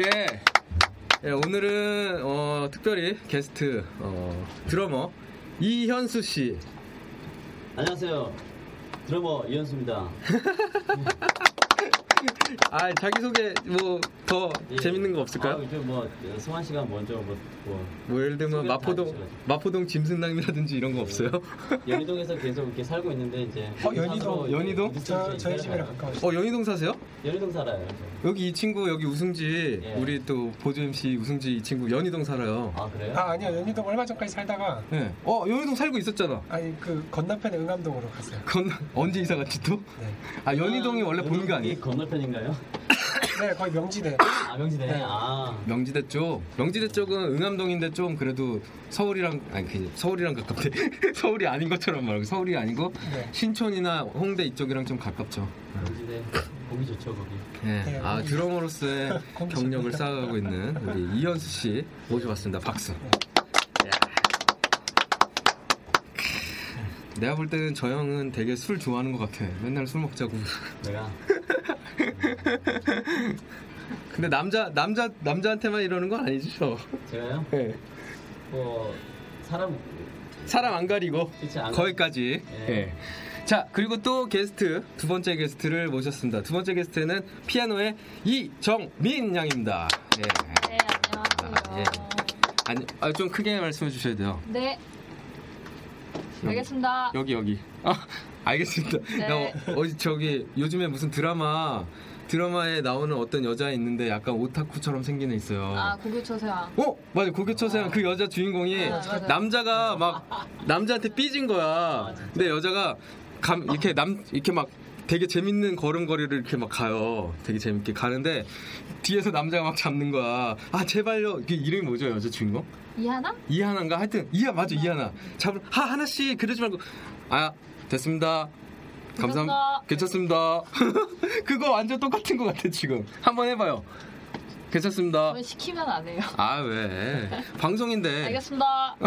예. 예, 오늘은 어, 특별히 게스트 어, 드러머 이현수 씨. 안녕하세요. 드러머 이현수입니다. 아, 자기 소개 뭐 더 예. 재밌는 거 없을까요? 아, 이제 뭐 성환 씨가 먼저 뭐, 뭐뭐 예를 들면 마포동. 마포동 짐승남이라든지 이런 거 없어요? 연희동에서 계속 이렇게 살고 있는데 이제 어, 연희동, 연희동? 저, 수 저희. 집이랑 가까우시죠? 어, 연희동 사세요? 연희동 살아요. 저. 여기 이 친구 여기 우승지 예. 우리 또 보조 MC 우승지 이 친구 연희동 살아요. 아 그래요? 아 아니요 연희동 얼마 전까지 살다가 네. 어 연희동 살고 있었잖아. 아니 그 건너편에 응암동으로 갔어요. 건 언제 이사 갔지 또? 네, 아 연희동이 원래 본가 아니에요? 이 건너편인가요? 네 거의 명지대. 아 명지네. 네. 아 명지대 쪽. 명지대 쪽은 응암동인데 좀 그래도 서울이랑 아니 그 서울이랑 가깝대. 서울이 아닌 것처럼 말고 서울이 아니고 네. 신촌이나 홍대 이쪽이랑 좀 가깝죠. 명지네. 보기 좋죠 거기. 네. 네, 아 드러머로서의 경력을. 쌓아가고 있는 우리 이현수 씨 모셔봤습니다. 박수. 야. 내가 볼 때는 저 형은 되게 술 좋아하는 것 같아. 맨날 술 먹자고. 내가 근데 남자 남자 남자한테만 이러는 건 아니죠? 제가요. 네. 뭐 사람 사람 안 가리고 그치 안 거기까지. 예. 예. 자 그리고 또 게스트 두 번째 게스트를 모셨습니다. 두 번째 게스트는 피아노의 이정민 양입니다. 예. 네, 아, 예. 아니 아, 좀 크게 말씀해 주셔야 돼요. 네. 알겠습니다. 여기 여기. 아 알겠습니다. 네. 나 어, 저기 요즘에 무슨 드라마 드라마에 나오는 어떤 여자 있는데 약간 오타쿠처럼 생긴 애 있어요. 아, 고교초세왕. 어 맞아 고교초세왕 그 여자 주인공이 아, 맞아요. 남자가 막 남자한테 삐진 거야. 근데 여자가 감 이렇게 남 이렇게 막 되게 재밌는 걸음걸이를 이렇게 막 가요. 되게 재밌게 가는데 뒤에서 남자가 막 잡는 거야. 아 제발요. 그 이름이 뭐죠 여자 주인공? 이하나? 이하나인가 하여튼 이하 맞아 이하나. 잡을 하 하나씩 그러지 말고 아 됐습니다. 감사합니다. 괜찮습니다. 그거 완전 똑같은 것 같아 지금. 한번 해봐요. 괜찮습니다. 왜 시키면 안 해요? 아 왜? 방송인데. 알겠습니다.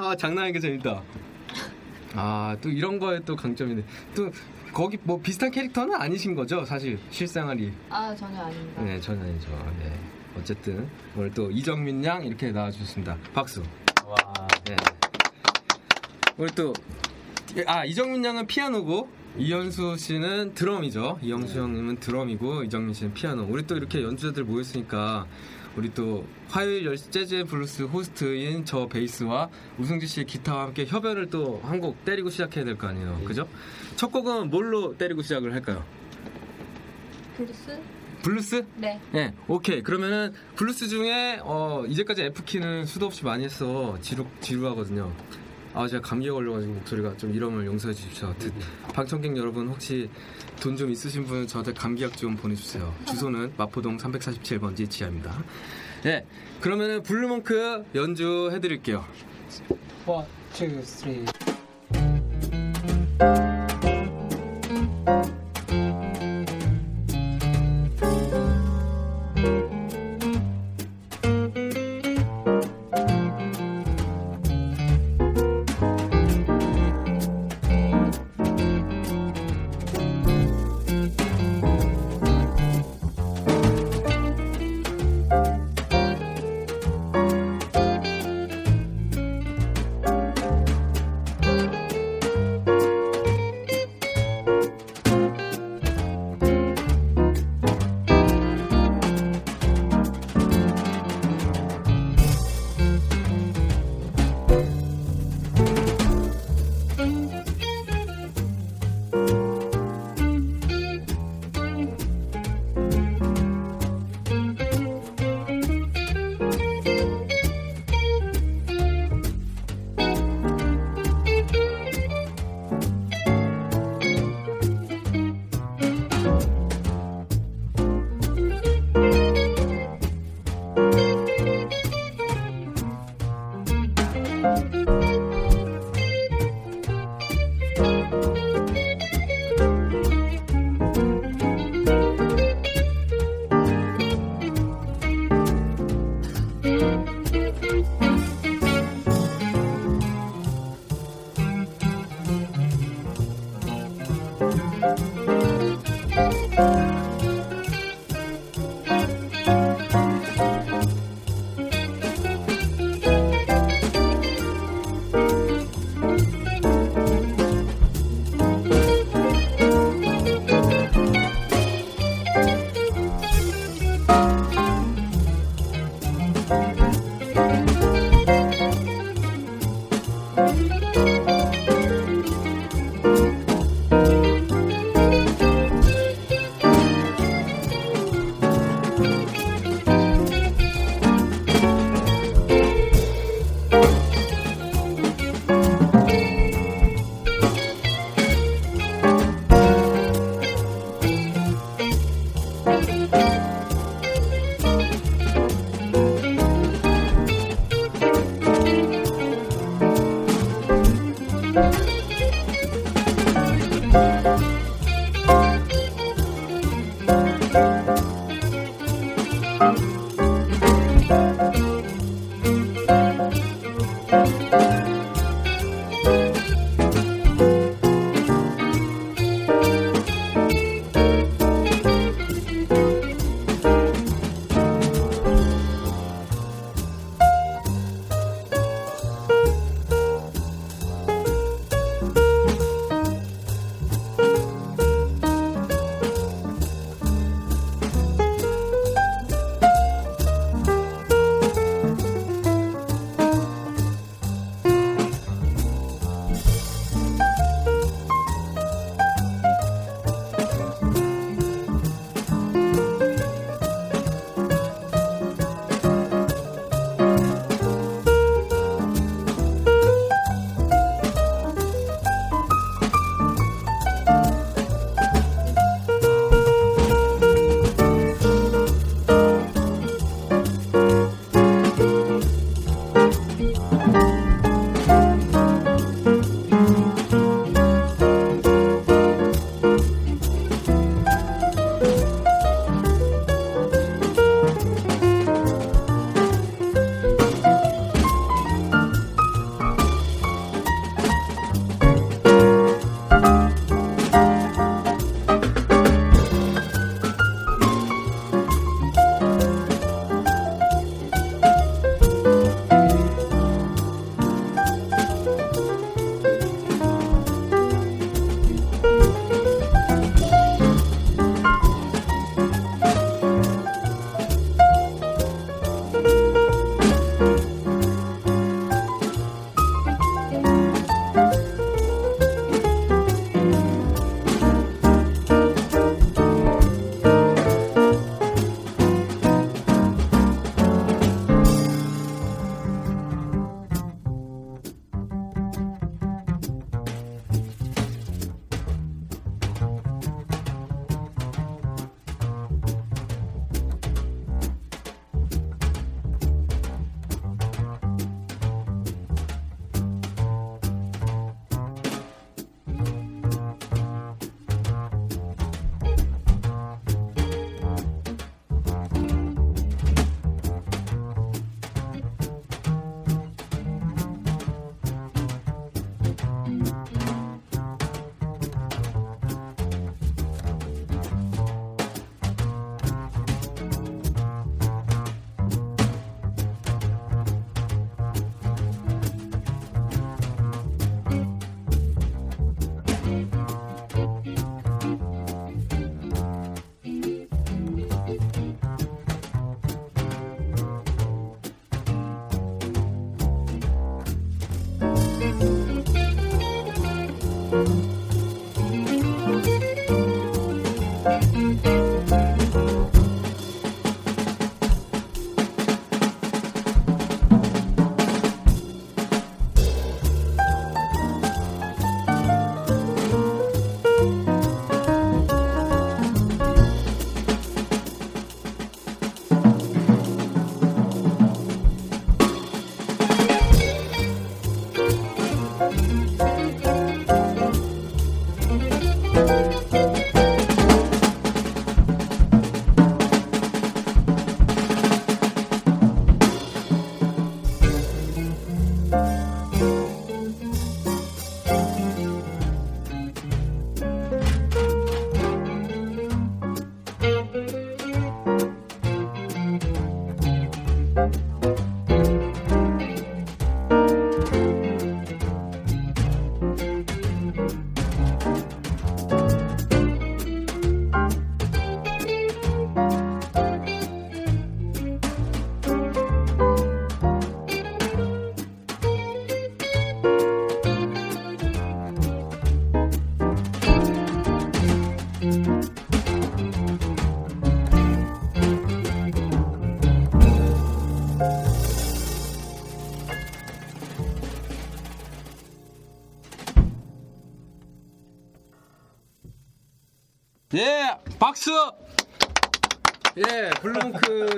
아 장난하니까 재밌다. 아 또 이런 거에 또 강점이네. 또 거기 뭐 비슷한 캐릭터는 아니신 거죠 사실 실생활이. 아, 전혀 아닙니다. 네 전혀 아니죠. 네. 어쨌든 오늘 또 이정민 양 이렇게 나와주셨습니다. 박수. 와 네. 우리 또, 아, 이정민 양은 피아노고, 이현수 씨는 드럼이죠. 이영수 형님은 드럼이고, 이정민 씨는 피아노. 우리 또 이렇게 연주자들 모였으니까, 우리 또 화요일 10시 재즈 블루스 호스트인 저 베이스와 우승지 씨의 기타와 함께 협연을 또 한 곡 때리고 시작해야 될 거 아니에요. 그죠? 첫 곡은 뭘로 때리고 시작을 할까요? 블루스? 블루스? 네. 네, 오케이. 그러면은 블루스 중에 어, 이제까지 F 키는 수도 없이 많이 했어 지루 지루하거든요. 아 제가 감기에 걸려가지고 목소리가 좀 이러면 용서해 주십시오. 듣- 방청객 여러분 혹시 돈 좀 있으신 분은 저한테 감기약 좀 보내주세요. 주소는 마포동 347번지 지하입니다. 네, 그러면은 블루몽크 연주 해드릴게요. 원, 투, 쓰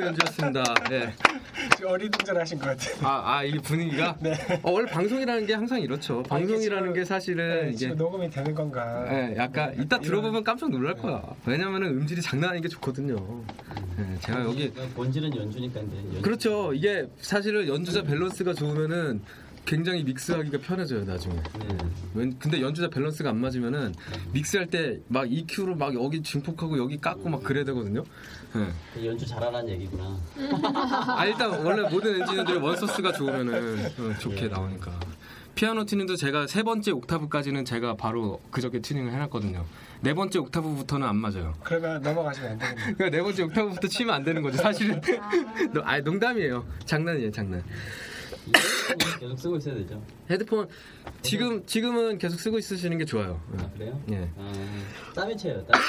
연주였습니다. 예. 지금 어리둥절하신 것 같아요. 아, 아, 이게 분위기가? 네. 어, 원래 방송이라는 게 항상 이렇죠. 방송이라는 게 사실은 네, 이게. 녹음이 되는 건가? 예, 약간 이따 이런- 들어보면 깜짝 놀랄 거야. 왜냐면은 음질이 장난 아닌 게 좋거든요. 예, 제가 여기 본질은 연주니까 연주. 그렇죠. 이게 사실은 연주자 밸런스가 좋으면은 굉장히 믹스하기가 편해져요 나중에. 네. 웬- 근데 연주자 밸런스가 안 맞으면은 믹스할 때 막 EQ로 막 여기 증폭하고 여기 깎고 막 그래야 되거든요. 예. 연주 잘하라는 얘기구나. 아 일단 원래 모든 엔지니어들이 원소스가 좋으면은 어, 좋게 나오니까. 피아노 튜닝도 제가 세 번째 옥타브까지는 제가 바로 그저께 튜닝을 해놨거든요. 네 번째 옥타브부터는 안 맞아요. 그러면 넘어가시면 안 되겠네요. 그러니까 네 번째 옥타브부터 치면 안 되는 거죠. 사실은. 노- 아 농담이에요. 장난이에요, 장난. 이거 계속 쓰고 있어야 되죠. 헤드폰 지금 지금은 계속 쓰고 있으시는 게 좋아요. 아 그래요? 예. 아, 땀이 쳐요. 땀.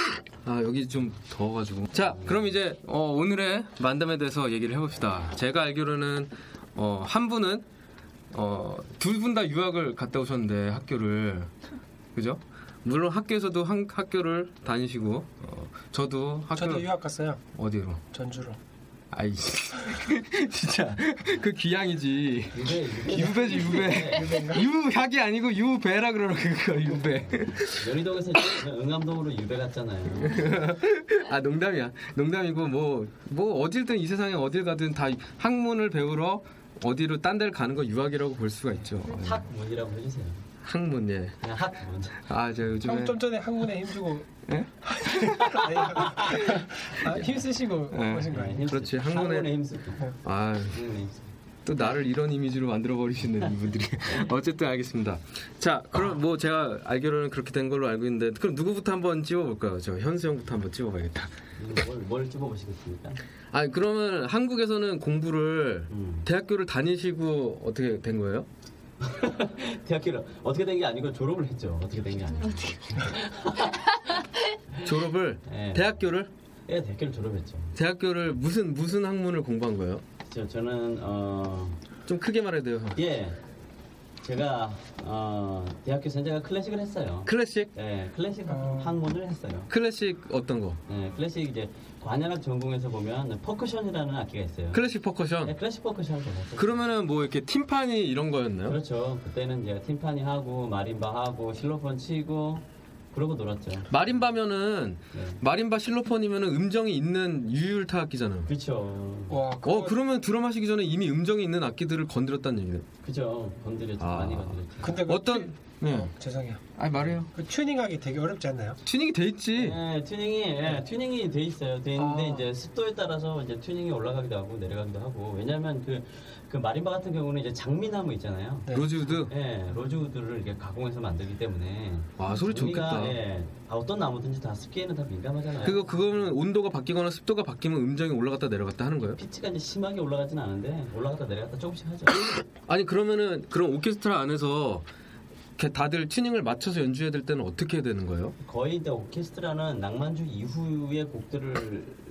아 여기 좀 더워가지고. 자, 그럼 이제 어, 오늘의 만담에 대해서 얘기를 해봅시다. 제가 알기로는 어, 한 분은 어, 두 분 다 유학을 갔다 오셨는데 학교를 그죠? 물론 학교에서도 한, 학교를 다니시고 어, 저도 학교 저도 유학 갔어요. 어디로? 전주로. 아이 진짜 그 귀향이지. 유배 유배. 유배지 유배. 유학이 아니고 유배라 그러는 그거 유배. 연희동에서 응암동으로 유배 갔잖아요. 아 농담이야. 농담이고 뭐뭐 어딜든 이 세상에 어딜 가든 다 학문을 배우러 어디로 딴 데를 가는 거 유학이라고 볼 수가 있죠. 예. 학문이라고 해주세요. 학문 예. 그냥 학문. 아저 요즘에 형좀 전에 학문에 힘주고 아, 힘쓰시고 네. 오신 거 아니에요? 그렇지, 학문에 힘쓰고. 아. 또 나를 이런 이미지로 만들어 버리시는 이분들이 어쨌든 알겠습니다. 자, 그럼 뭐 제가 알기로는 그렇게 된 걸로 알고 있는데 그럼 누구부터 한번 찍어볼까요? 저 현수 형부터 한번 찍어봐야겠다. 뭘, 뭘 집어보시겠습니까? 아 그러면 한국에서는 공부를 음. 대학교를 다니시고 어떻게 된 거예요? 대학교를 어떻게 된 게 아니고 졸업을 했죠. 어떻게 된 게 아니고. 졸업을 네. 대학교를 예, 대학교를 졸업했죠. 대학교를 무슨 무슨 학문을 공부한 거예요? 저, 저는 어, 좀 크게 말해야 돼요. 예, 제가 어, 대학교에서 제가 클래식을 했어요. 클래식? 예, 클래식 어. 학문을 했어요. 클래식 어떤 거? 예, 클래식 이제 관현악 전공에서 보면 퍼커션이라는 악기가 있어요. 클래식 퍼커션. 예, 클래식 퍼커션을 제가 했어요. 그러면은 뭐 이렇게 팀파니 이런 거였나요? 그렇죠. 그때는 이제 팀파니 하고 마림바 하고 실로폰 치고 그러고 놀았죠. 마림바면은 네. 마림바 실로폰이면은 음정이 있는 유율 타악기잖아요. 그렇죠. 와, 그거 어 그러면 드럼 하시기 전에 이미 음정이 있는 악기들을 건드렸다는 얘기네요. 그죠. 건드렸죠. 아. 많이 건드렸죠. 근데 그 어떤 튜- 네. 어, 죄송해요. 아 말해요. 그 튜닝하기 되게 어렵지 않나요? 튜닝이 돼 있지. 예, 튜닝이 예, 튜닝이 돼 있어요. 돼 있는데 아. 이제 습도에 따라서 이제 튜닝이 올라가기도 하고 내려가기도 하고 왜냐하면 그, 그 마림바 같은 경우는 이제 장미나무 있잖아요. 네. 로즈우드. 예, 로즈우드를 이렇게 가공해서 만들기 때문에 와 소리 우리가, 좋겠다. 예, 아, 어떤 나무든지 다 습기에는 다 민감하잖아요. 그거 그거는 온도가 바뀌거나 습도가 바뀌면 음정이 올라갔다 내려갔다 하는 거예요? 피치가 이제 심하게 올라가진 않은데 올라갔다 내려갔다 조금씩 하죠. 아니 그러면은 그런 오케스트라 안에서 이렇게 다들 튜닝을 맞춰서 연주해야 될 때는 어떻게 해야 되는 거예요? 거의 이제 오케스트라는 낭만주의 이후의 곡들을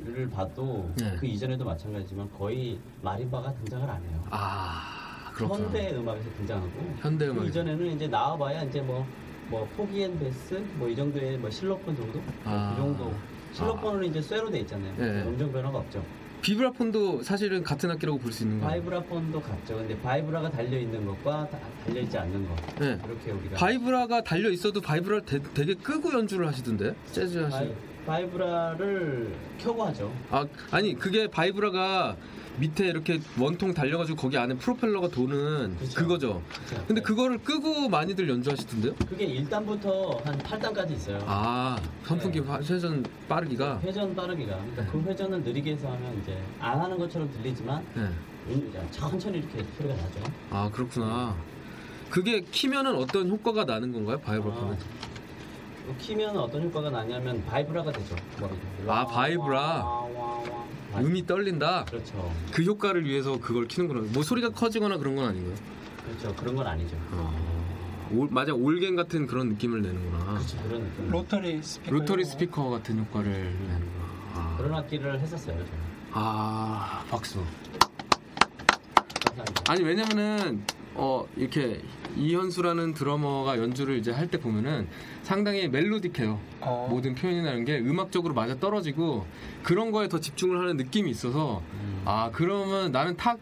를 봐도 네. 그 이전에도 마찬가지지만 거의 마림바가 등장을 안 해요. 아 그렇구나. 현대 음악에서 등장하고 현대 그 음악. 이전에는 이제 나와봐야 이제 뭐, 뭐 Porgy and Bess 뭐 이 정도의 뭐 실로폰 정도 아. 그 정도 실로폰은 이제 쇠로 돼 있잖아요. 네. 음정 변화가 없죠. 비브라폰도 사실은 같은 악기라고 볼 수 있는 거예요. 바이브라폰도 같죠. 근데 바이브라가 달려 있는 것과 다- 달려 있지 않는 것 네. 이렇게 우리가 바이브라가 달려 있어도 바이브라를 되, 되게 끄고 연주를 하시던데 재즈 하시. 바이브라를 켜고 하죠. 아 아니 그게 바이브라가 밑에 이렇게 원통 달려가지고 거기 안에 프로펠러가 도는 그쵸. 그거죠 그쵸? 근데 그거를 끄고 많이들 연주하시던데요? 그게 1단부터 한 8단까지 있어요. 아 선풍기 네. 화- 회전 빠르기가. 회전 빠르기가. 그러니까 그 회전을 느리게 해서 하면 이제 안 하는 것처럼 들리지만 네. 음, 이제 천천히 이렇게 소리가 나죠. 아 그렇구나. 그게 키면은 어떤 효과가 나는 건가요? 바이브라폰은? 아, 키면 어떤 효과가 나냐면 바이브라가 되죠. 머리. 아, 바이브라. 아, 음이 떨린다. 그렇죠. 그 효과를 위해서 그걸 키는구나. 뭐 소리가 커지거나 그런 건 아니고요. 그렇죠. 그런 건 아니죠. 올, 맞아 올겐 같은 그런 느낌을 내는구나. 그렇죠. 그런 느낌. 로터리 스피커. 로터리 스피커 같은 효과를 내는구나. 아, 그런 악기를 했었어요. 저는. 아 박수. 감사합니다. 아니 왜냐면은 어 이렇게 이현수라는 드러머가 연주를 이제 할 때 보면은 상당히 멜로디해요. 어. 모든 표현이나 이런 게 음악적으로 맞아 떨어지고 그런 거에 더 집중을 하는 느낌이 있어서 음. 아 그러면 나는 탁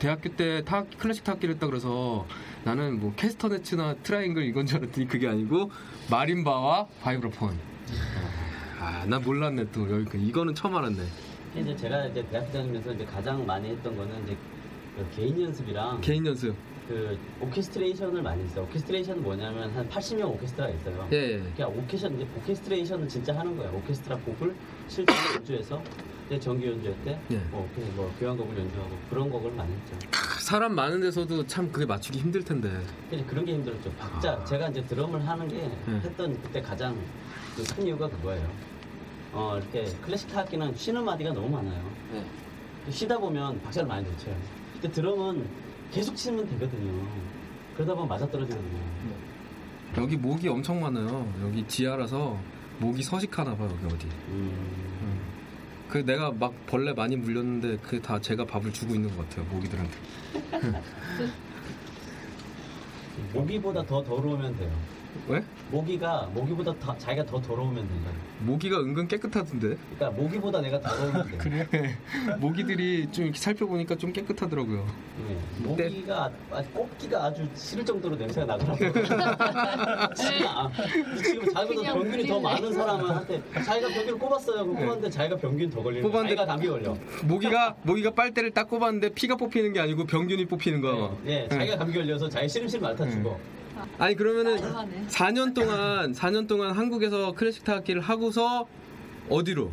대학교 때탁 클래식 타악기를 했다 그래서 나는 뭐 캐스터네츠나 트라이앵글 이건 줄 알았더니 그게 아니고 마림바와 vibraphone. 아 나 몰랐네 또 여기 이거는 처음 알았네. 이제 제가 이제 대학교 다니면서 이제 가장 많이 했던 거는 이제 그 개인 연습이랑 개인 연습. 그 오케스트레이션을 많이 했어요. 오케스트레이션은 뭐냐면 한 80명 오케스트라가 있어요. 예. 예. 그러니까 오케션 이제 오케스트레이션은 진짜 하는 거예요. 오케스트라 곡을 실제로 연주해서 이제 정기 연주할 때 예. 뭐, 그뭐 교향곡을 연주하고 그런 곡을 많이 했죠. 사람 많은 데서도 참 그게 맞추기 힘들 텐데. 그런 게 힘들었죠. 박자 아. 제가 이제 드럼을 하는 게 네. 했던 그때 가장 그큰 이유가 그거예요. 어 이렇게 클래식 타악기는 쉬는 마디가 너무 많아요. 네. 쉬다 보면 박자를 많이 놓쳐요. 근데 드럼은 계속 치면 되거든요. 그러다 보면 맞아 떨어지거든요. 여기 목이 엄청 많아요. 여기 지하라서 목이 서식하나 봐 여기 어디. 음, 그 내가 막 벌레 많이 물렸는데 그 다 제가 밥을 주고 있는 것 같아요 모기들한테. 모기보다 더 더러우면 돼요. 왜? 모기가 모기보다 더- 자기가 더 더러우면 된다. 모기가 은근 깨끗하던데. 그러니까 모기보다 내가 더러우면 돼. 그래? 모기들이 좀 이렇게 살펴보니까 좀 깨끗하더라고요. 네. 모기가 아, 꼽기가 아주 싫을 정도로 냄새가 나더라고요. 지금, 아, 자기보다 병균이 더. 많은 사람한테 자기가 병균을 꼽았어요. 그럼 꼽았는데 자기가 병균 더 걸리는 거야. 뽑았는데- 자기가 감기 걸려. 모기가 모기가 빨대를 딱 꼽았는데 피가 뽑히는 게 아니고 병균이 뽑히는 거. 네, 자기가 감기 걸려서 자기 시름시름 앓다치고 아니 그러면은 너무하네. 4년 동안 4년 동안 한국에서 클래식 타악기를 하고서 어디로?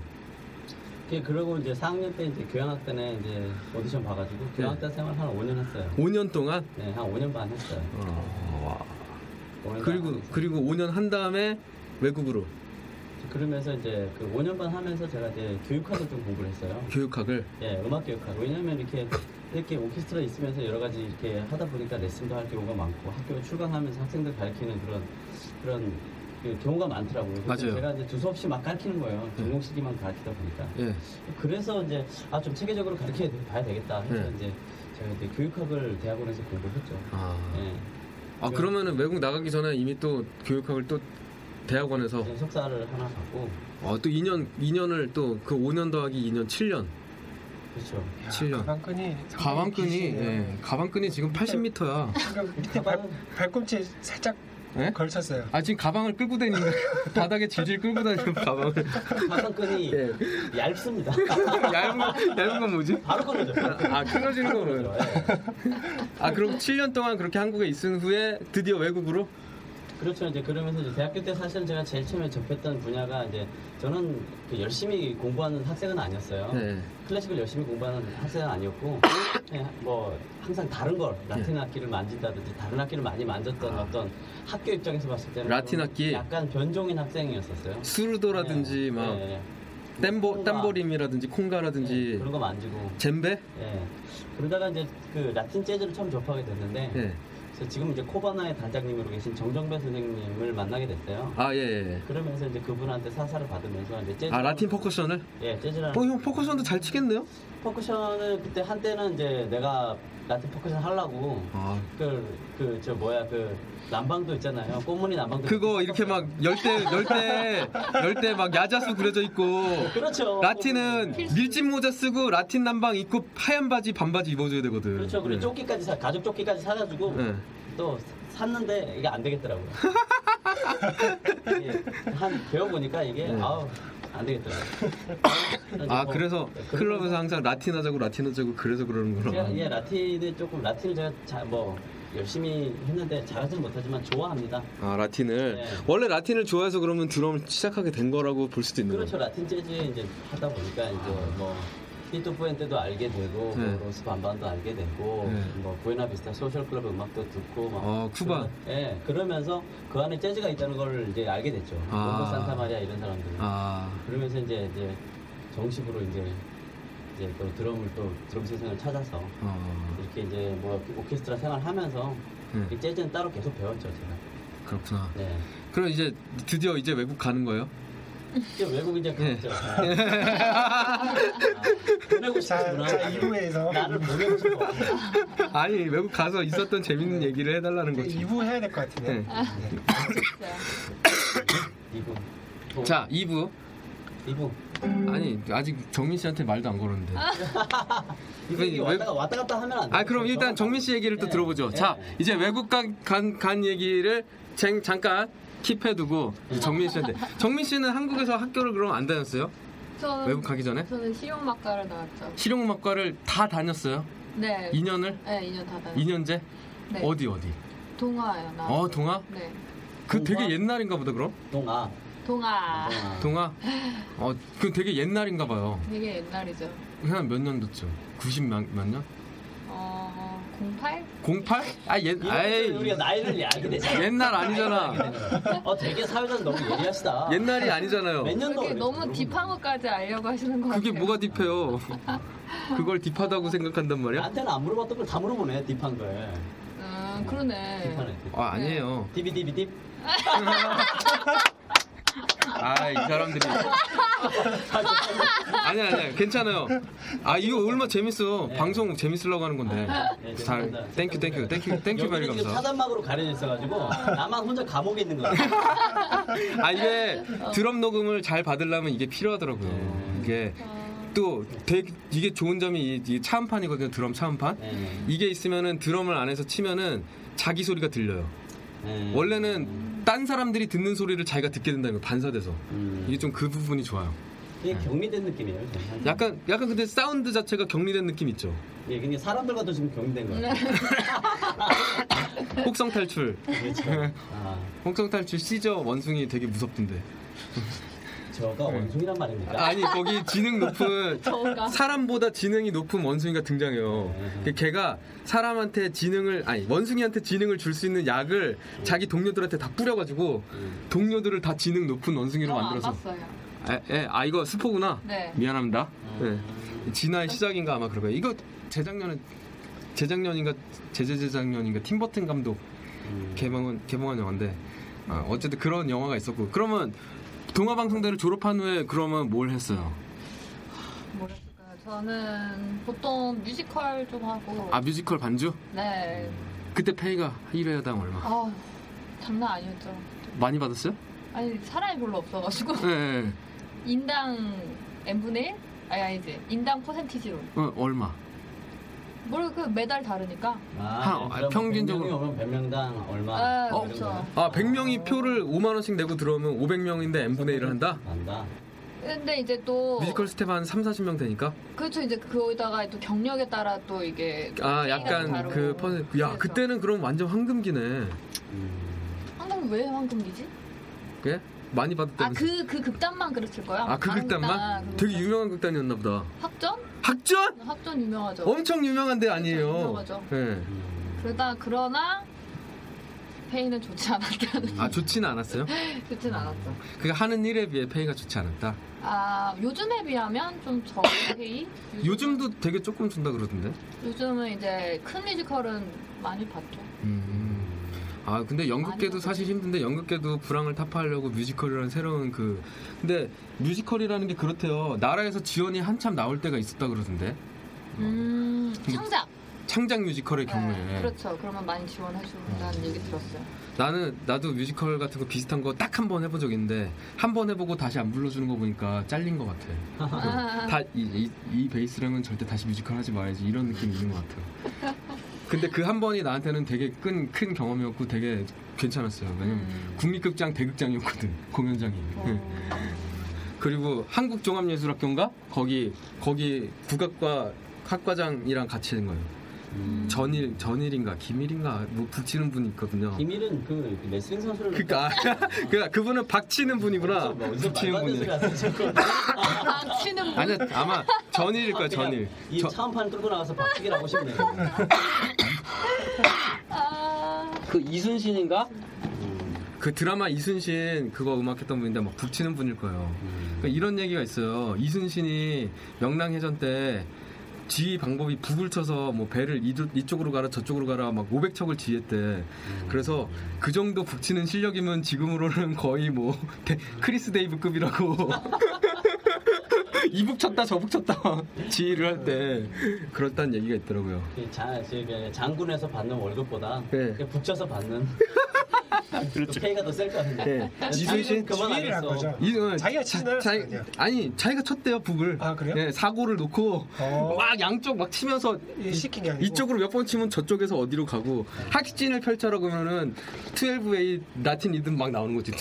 그- 그러고 이제 4학년 때 이제 교향악단에 이제 오디션 봐가지고 교향악단 생활 한 5년 했어요. 5년 동안. 네, 한 5년 반 했어요. 어, 5년 반 그리고 했어요. 그리고 5년 한 다음에 외국으로 그러면서 이제 그 5년 반 하면서 제가 이제 교육학을 좀 공부를 했어요. 교육학을. 예, 음악 교육학. 왜냐면 이렇게 이렇게 오케스트라 있으면서 여러 가지 이렇게 하다 보니까 레슨도 할 경우가 많고 학교 출강하면서 학생들 가르치는 그런 그런 그 경우가 많더라고요. 맞아요. 제가 이제 두서없이 막 가르치는 거예요. 전공 시기만 가르치다 보니까. 예. 그래서 이제 아 좀 체계적으로 가르쳐 봐야 되겠다 해서 네. 이제 제가 이제 교육학을 대학원에서 공부를 했죠. 아. 예. 아 그러면은 외국 나가기 전에 이미 또 교육학을 또 대학원에서 네, 석사를 하나 받고 어, 또 2년 2년을 또 그 5년 더하기 2년 7년. 그렇죠. 야, 7년. 가방끈이 가방끈이 예, 가방끈이 지금 80m야. 밑에 발, 발꿈치 살짝 예? 걸쳤어요. 아 지금 가방을 끌고 다니는. 바닥에 질질 끌고 다니는 가방을. 가방끈이 예. 얇습니다. 얇은 거- 얇은 건 뭐지? 바로 끊어져. 아 끊어지는. 예. 아 그럼 7년 동안 그렇게 한국에 있은 후에 드디어 외국으로? 그렇죠. 이제 그러면서 이제 대학교 때 사실은 제가 제일 처음에 접했던 분야가 이제 저는 그 열심히 공부하는 학생은 아니었어요. 네. 클래식을 열심히 공부하는 학생은 아니었고 그냥 뭐 항상 다른 걸 네. 라틴 악기를 만진다든지 다른 악기를 많이 만졌던 어떤 학교 입장에서 봤을 때는 아. 라틴 좀 악기? 약간 변종인 학생이었었어요. 수르도라든지 네, 막 네, 네. 땀보림이라든지 네, 콩가라든지 그런 거 만지고 젬베? 예. 그러다가 이제 그 라틴 재즈를 처음 접하게 됐는데 예. 지금 이제 코바나의 단장님으로 계신 정정배 선생님을 만나게 됐어요. 아 예. 예. 그러면서 이제 그분한테 사사를 받으면서 이제 재즈 아 라틴 퍼커션을? 예 재즈라는 어형 퍼커션도 잘 치겠네요? 퍼커션을 그때 한때는 이제 내가 라틴 퍼커션 하려고 아 그그 저 뭐야 그 남방도 있잖아요 꽃무늬 남방도 그거 이렇게 막 열대 열대 열대 막 야자수 그려져 있고 그렇죠 라틴은 밀짚 모자 쓰고 라틴 남방 입고 하얀 바지 반바지 입어줘야 되거든. 그렇죠 그리고 네. 조끼까지 사 가죽 조끼까지 사가지고 네. 또 샀는데 이게 안 되겠더라고요. 이게 한 배워보니까 이게 네. 아우 안 되겠더라고요. 아 뭐, 그래서 그런 클럽에서 항상 라틴 하자고 라틴 하자고 그래서 그러는구나. 제가 예 라틴을 조금 라틴을 제가 자, 뭐 열심히 했는데 잘하지는 못하지만 좋아합니다. 아 라틴을 네. 원래 라틴을 좋아해서 그러면 드럼을 시작하게 된 거라고 볼 수도 있는 그렇죠 거예요. 라틴 재즈 이제 하다 보니까 이제 뭐 티토 푸엔테도 알게 되고 네. 뭐 로스 반반도 알게 되고 네. 뭐 부에나비스타 소셜 클럽 음악도 듣고 막 아, 쿠바. 그러- 예 그러면서 그 안에 재즈가 있다는 걸 이제 알게 됐죠. 아. 몽고 산타마리아 이런 사람들. 아 그러면서 이제 이제 정식으로 이제 이제 또 드럼을 또 드럼 세상을 찾아서 어, 이렇게 이제 뭐 오케스트라 생활하면서 네. 이 재즈는 따로 계속 배웠죠 제가. 그렇구나. 네. 그럼 이제 드디어 이제 외국 가는 거예요? 이게 외국인들 네. 그랬죠. 아, 보내고 자, 싶구나. 자 2부에서 나를 보내고 싶어. 아니 외국 가서 있었던 재밌는 얘기를 해달라는 거지. 2부 해야 될 것 같은데. 네. 이분. 또자 2부 이분. 아니 아직 정민 씨한테 말도 안 걸었는데. 이게 왜- 왔다, 왔다 갔다 하면 안 돼. 아 그럼 일단 정민 씨 얘기를 또 네. 들어보죠. 네. 자 이제 외국 간, 간, 간 얘기를 쟁, 잠깐 킵해두고 정민 씨한테 정민 씨는 한국에서 학교를 그럼 안 다녔어요? 저 외국 가기 전에 저는 실용막과를 나왔죠. 실용음악과를 다 다녔어요? 네. 2년을? 네, 2년 다 다녔어요. 2년제? 네. 어디 어디? 동아요, 나. 어 동아? 네. 그 동아? 되게 옛날인가 보다 그럼? 동아. 동아. 동아. 어, 그 되게 옛날인가 봐요. 되게 옛날이죠. 한 몇 년도죠? 90 몇, 몇 년? 어, 08? 08? 아, 옛, 아이, 우리가 나이를 알게 되잖아. 옛날 아니잖아. 어, 되게 사회자는 너무 예리하시다. 옛날이 아니잖아요. 몇 년도 그렇게 너무 딥한 것까지 알려고 하시는 것 같아요. 그게 뭐가 딥해요? 그걸 deep하다고 생각한단 말이야? 나한테는 안 물어봤던 걸 다 물어보네, deep한 걸. 음, 그러네. deep하네. 아, 아니에요. deep이 deep이 deep. 아, 이 사람들이. 아니야, 아니야. 괜찮아요. 아, 이거 얼마나 재밌어. 네. 방송 재밌으려고 하는 건데. 네, 잘, 죄송합니다. 땡큐, 땡큐, 땡큐, 땡큐 베리 여기는 지금 감사. 차단막으로 가려져 있어가지고 나만 혼자 감옥에 있는 거야. 아, 이게 드럼 녹음을 잘 받으려면 이게 필요하더라고요. 이게 또 되게, 이게 좋은 점이 이, 이 차음판이거든요. 드럼 차음판. 네. 이게 있으면은 드럼을 안에서 치면은 자기 소리가 들려요. 네. 원래는 딴 사람들이 듣는 소리를 자기가 듣게 된다는 거 반사돼서 음. 이게 좀 그 부분이 좋아요. 이게 격리된 느낌이에요. 그냥. 약간 약간 근데 사운드 자체가 격리된 느낌 있죠. 예, 근데 사람들과도 지금 격리된 거예요. 혹성 탈출, 그렇죠. 아, 혹성 탈출 시저 원숭이 되게 무섭던데. 저가 원숭이란 말입니까? 아니 거기 지능 높은. 사람보다 지능이 높은 원숭이가 등장해요. 그 걔가 사람한테 지능을 아니 원숭이한테 지능을 줄 수 있는 약을 자기 동료들한테 다 뿌려가지고 동료들을 다 지능 높은 원숭이로 저안 만들어서. 봤어요. 아, 예, 아 이거 스포구나. 네. 미안합니다. 네. 진화의 시작인가 아마 그럴 거예요. 이거 재작년에 재작년인가 재재재작년인가 팀버튼 감독 음. 개봉한 개봉한 영화인데 아, 어쨌든 그런 영화가 있었고 그러면 동아방송대를 졸업한 후에 그러면 뭘 했어요? 뭐 했을까요? 저는 보통 뮤지컬 좀 하고. 아 뮤지컬 반주? 네. 그때 페이가 1회당 얼마? 아 장난 아니었죠. 많이 받았어요? 아니, 사람이 별로 없어가지고. 네. 네. 인당 n분의 1? 아니, 아니지. 인당 퍼센티지로. 어, 얼마? 뭘그 매달 다르니까. 아, 한- 아, 그럼 평균적으로. 100명이 오면 100명당 얼마? 아, 뭐 그렇죠. 아 100명이 표를 5만 원씩 내고 들어오면 500명인데 n분의 1을 한다? 안다. 근데 이제 또. 뮤지컬 스태프 한 3, 40명 되니까? 그렇죠. 이제 거기다가 또 경력에 따라 또 이게. 아 약간. 그 퍼센트 야 그래서. 그때는 그럼 완전 황금기네 음. 황금 왜 황금기지? 예? 많이 아, 받았다면서 그, 그 극단만 그랬을 거야. 아, 그 다른 극단만? 극단, 되게 그 유명한 극단이었나 보다 학전? 학전? 학전 유명하죠. 엄청 유명한 데 아니에요 유명하죠. 예. 음. 그러다 그러나 페이는 좋지 않았다는. 아 좋지는 않았어요? 좋진 않았죠. 그 하는 일에 비해 페이가 좋지 않았다 아 요즘에 비하면 좀 적은 페이. 요즘 도 되게 조금 준다 그러던데 요즘은 이제 큰 뮤지컬은 많이 받죠. 음. 아 근데 연극계도 사실 힘든데 연극계도 불황을 타파하려고 뮤지컬이라는 새로운 그 근데 뮤지컬이라는 게 그렇대요 나라에서 지원이 한참 나올 때가 있었다 그러던데 음 창작. 창작 뮤지컬의 경우에 네, 그렇죠. 그러면 많이 지원해 준다는 얘기 들었어요. 나는 나도 뮤지컬 같은 거 비슷한 거 딱 한 번 해본 적 있는데 한 번 해보고 다시 안 불러주는 거 보니까 잘린 것 같아. 아, 다이 이, 이 베이스랑은 절대 다시 뮤지컬 하지 말아야지 이런 느낌이 있는 것 같아요. 근데 그 한 번이 나한테는 되게 큰, 큰 경험이었고 되게 괜찮았어요. 왜냐면 음. 국립극장 대극장이었거든 공연장이. 어. 네. 그리고 한국종합예술학교인가 거기 거기 국악과 학과장이랑 같이 된 거예요. 음. 전일 전일인가 김일인가 뭐 붙이는 분이 있거든요. 김일은 그 레슬링 선수를 그니까 그니까 그분은 박치는 분이구나. 뭐 어디서 붙이는 분이. 박치는 분. 아니야 아마 전일일 거야 그냥 전일. 이 저- 차음판 끌고 나가서 박치기를 하고 싶네요. 아, 그 이순신인가? 음. 그 드라마 이순신 그거 음악했던 분인데 막 붙이는 분일 거예요. 그러니까 이런 얘기가 있어요. 이순신이 명량해전 때 지휘 방법이 북을 쳐서 뭐 배를 이도, 이쪽 으로 가라 저쪽으로 가라 막 500척을 지휘했대. 그래서 그 정도 북치는 실력이면 지금으로는 거의 뭐 데- 크리스 데이브급이라고. 이북 쳤다 저북 쳤다 지휘를 할 때 그렇다는 얘기가 있더라고요. 그 자, 그 장군에서 받는 월급보다 네. 북쳐서 받는 그 페이가 더 셀 것 같은데. 네. 그만. 이, 어, 자기가 자기- 거 아니야. 아니 자기가 쳤대요 북을. 아, 그래요? 네, 사고를 놓고 어. 막 양쪽 막 치면서 이게 시킨 게 아니고. 이쪽으로 몇 번 치면 저쪽에서 어디로 가고 학진을 펼쳐라 그러면은 12A 라틴 리듬 막 나오는 거지.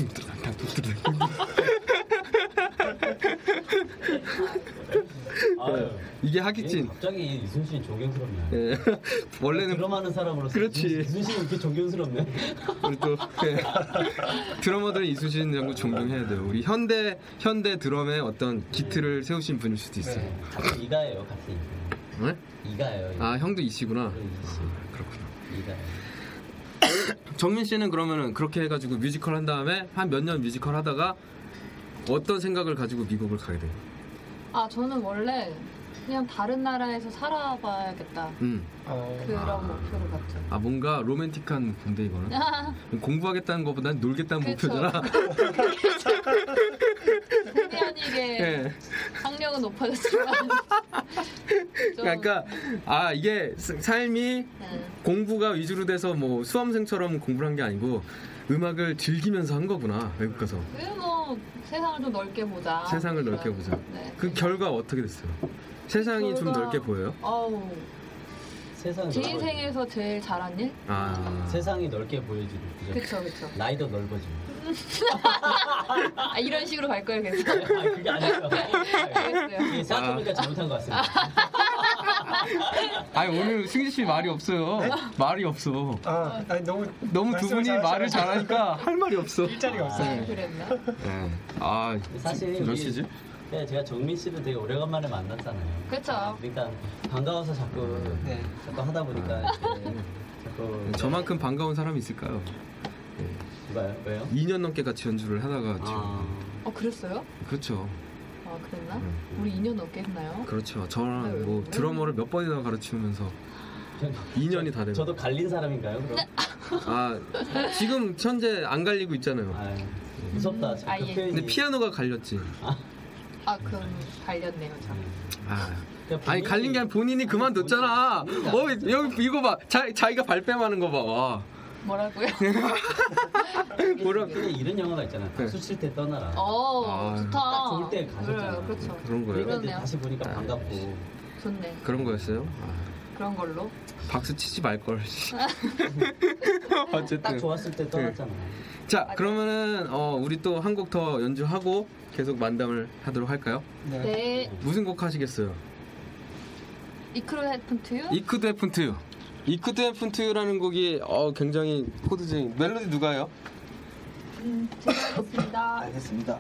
아유, 이게 얘 학익진. 갑자기 이순신이 존경스럽네. 예. 원래는 드럼하는 사람으로서 그렇지. 이순신이 이렇게 존경스럽네. 우리 또 예. 드러머들은 이순신 장군 존경해야 돼요. 우리 현대 현대 드럼의 어떤 기틀을 세우신 분일 수도 있어요. 네. 같은 이가예요, 같은 이가. 네? 이가예요. 이가. 아 형도 이씨구나. 네, 이씨. 그렇구나. 이가예요. 정민 씨는 그러면은 그렇게 해가지고 뮤지컬 한 다음에 한 몇 년 뮤지컬 하다가 어떤 생각을 가지고 미국을 가게 돼요? 아 저는 원래 그냥 다른 나라에서 살아봐야겠다 음. 어, 그런 아. 목표를 갖죠. 아 뭔가 로맨틱한 건데 이거는 공부하겠다는 것보다는 놀겠다는 그쵸. 목표잖아. 본의 아니게 예. 학력은 높아졌지만 좀, 그러니까 아 이게 스- 삶이 네. 공부가 위주로 돼서 뭐 수험생처럼 공부를 한 게 아니고 음악을 즐기면서 한 거구나 외국 가서 그뭐 세상을 좀 넓게 보자. 세상을 넓게 그런, 보자. 네. 그 결과 어떻게 됐어요? 세상이 좀 결과- 넓게 보여요? 어우 세상 제 인생에서 제일 잘한 일? 아 세상이 넓게 보여지고 그죠? 그쵸 그쵸. 나이도 넓어지고. 아 이런 식으로 갈 거예요 계속. 아 그게 아니에요. 알겠어요. 이게 생각해보니까 잘못한 것 같습니다. 아니 오늘 승진 씨 말이 없어요. 말이 없어. 아, 아니, 너무 너무 두 분이 말을 잘하니까 할 말이 없어. 일자리가 없어요. 그랬나? 네. 아 사실 몇 우리- 시지? 네, 제가 정민 씨도 되게 오래간만에 만났잖아요. 그쵸. 그러니까 반가워서 자꾸 네. 자꾸 하다 보니까 이렇게 자꾸 저만큼 반가운 사람이 있을까요? 누가요? 왜요? 2년 넘게 같이 연주를 하다가 지금 아, 어 그랬어요? 그렇죠. 아 그랬나? 음. 우리 2년 넘게 했나요? 그렇죠. 저랑 아유, 뭐 왜? 드러머를 몇 번이나 가르치면서 2년이 다 되고. 저도 갈린 사람인가요? 그럼? 아 지금 현재 안 갈리고 있잖아요. 아, 무섭다. 아, 그 예. 근데 피아노가 갈렸지. 아 그럼 갈렸네요 참. 아. 그러니까 아니 갈린 게 아니라 본인이 그만뒀잖아. 어 여기 이거 봐. 자, 자기가 발뺌하는 거 봐. 와. 뭐라고요? 뭐라 근데 이런 영화가 있잖아 요. 네. 박수 칠 때 떠나라. 어 아, 좋다. 딱 좋을 때 가셨잖아 요. 그래요, 그렇죠. 그런 거예요? 그러네요. 다시 보니까 아, 반갑고. 좋네. 그런 거였어요? 아, 그런 걸로. 박수 치지 말 걸. 딱 어쨌든. 좋았을 때 떠났잖아요. 자 그러면은 어, 우리 또 한 곡 더 연주하고 계속 만담을 하도록 할까요? 네. 네. 무슨 곡 하시겠어요? 이크로 헤픈 투유? 이크드 해픈 투유. 투유라는 곡이 어, 굉장히 코드적인 멜로디 누가요? 음, 제가 하겠습니다. 알겠습니다.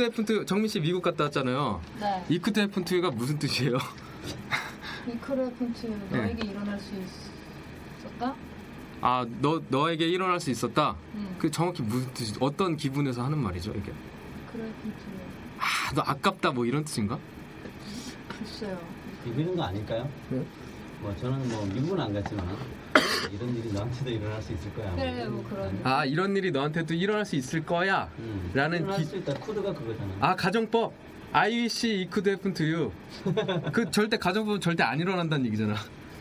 이크드 해픈트. 정민 씨 미국 갔다 왔잖아요. 네. 이크드 해픈트가 무슨 뜻이에요? 이크레픈트 네. 너에게 일어날 수 있었다? 아, 너, 너에게 일어날 수 있었다? 응. 그 정확히 무슨 뜻이, 어떤 기분에서 하는 말이죠, 이게? 아, 너 아깝다 뭐 이런 뜻인가? 글쎄요. 이기는 거 아닐까요? 네. 뭐 저는 뭐 미국은 안 갔지만 이런 일이 너한테도 일어날 수 있을 거야. 그래 뭐 그런. 아 이런 일이 너한테도 일어날 수 있을 거야. 음. 라는 일어날 기- 수 있다. 코드가 그거잖아. 아 가정법. I wish it could happen to you. 그 절대 가정법은 절대 안 일어난다는 얘기잖아.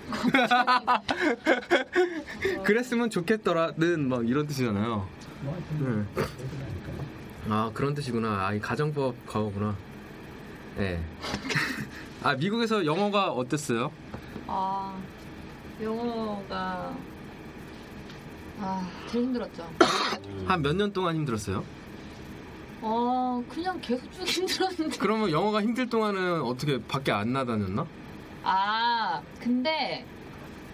그랬으면 좋겠더라는 막 이런 뜻이잖아요. 뭐 네. 아 그런 뜻이구나. 아 이 가정법 과거구나. 네. 아 미국에서 영어가 어땠어요? 아 영어가 아 제일 힘들었죠. 한 몇 년 동안 힘들었어요? 어 그냥 계속 쭉 힘들었는데. 그러면 영어가 힘들 동안은 어떻게 밖에 안 나다녔나? 아 근데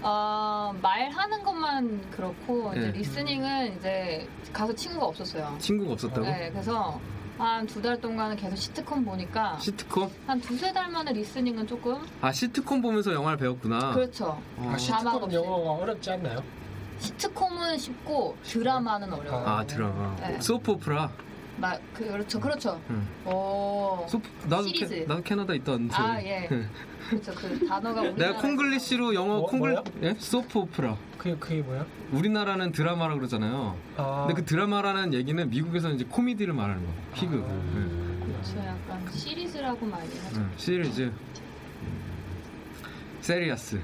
어, 말하는 것만 그렇고 이제 네. 리스닝은 이제 가서 친구가 없었어요. 친구가 없었다고? 네, 그래서 한 두 달 동안은 계속 시트콤 보니까 시트콤? 한 두세 달 만에 리스닝은 조금 아 시트콤 보면서 영화를 배웠구나. 그렇죠. 어. 아, 자막 시트콤 없이. 영어가 어렵지 않나요? 시트콤은 쉽고 드라마는 어려워요. 아 드라마. 네. soap opera. 마, 그, 그렇죠, 그렇죠. 응. 오, soap 나도. 캐, 나도 캐나다 있다 왔는데. 아 예, 그렇죠. 그 단어가 내가 콩글리시로 영어 뭐- 콩글? 예? soap opera. 그게 그게 뭐야? 우리나라는 드라마라 그러잖아요. 아, 근데 그 드라마라는 얘기는 미국에서는 이제 코미디를 말하는 거야. 피그. 아. 음. 그렇죠. 약간 시리즈라고 많이 하죠. 예. 응, 시리즈. 세리아스.